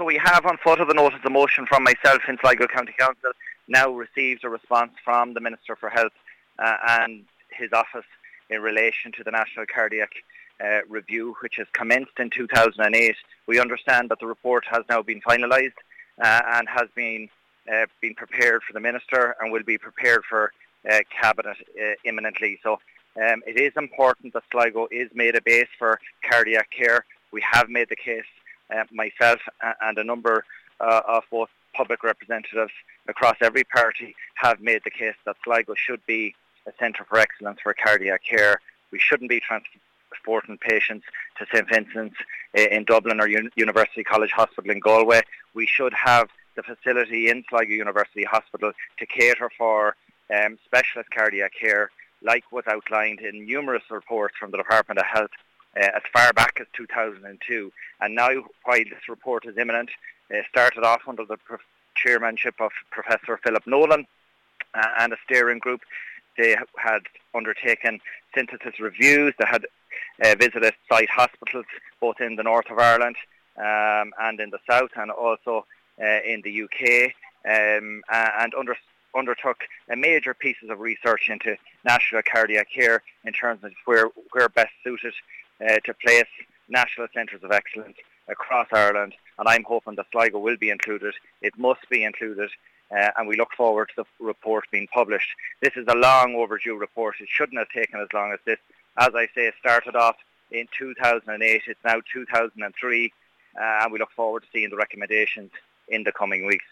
So we have on foot of the notice of motion from myself in Sligo County Council now received a response from the Minister for Health uh, and his office in relation to the National Cardiac uh, Review, which has commenced in 2008. We understand that the report has now been finalised uh, and has been uh, been prepared for the Minister and will be prepared for uh, Cabinet uh, imminently. So um, it is important that Sligo is made a base for cardiac care. We have made the case, uh, myself and a number uh, of both public representatives across every party have made the case that Sligo should be a centre for excellence for cardiac care. We shouldn't be transporting patients to St Vincent's uh, in Dublin or Un- University College Hospital in Galway. We should have the facility in Sligo University Hospital to cater for um, specialist cardiac care like was outlined in numerous reports from the Department of Health uh, as far back as 2002. And now, while this report is imminent, uh, started off under the pro- chairmanship of Professor Philip Nolan uh, and a steering group. They had undertaken synthesis reviews. They had uh, visited site hospitals both in the north of Ireland um, and in the south, and also uh, in the UK, um, and under undertook major pieces of research into national cardiac care in terms of where, where best suited uh, to place national centres of excellence across Ireland. And I'm hoping that Sligo will be included. It must be included. Uh, and we look forward to the report being published. This is a long overdue report. It shouldn't have taken as long as this. As I say, it started off in 2008. It's now 2003. Uh, and we look forward to seeing the recommendations in the coming weeks.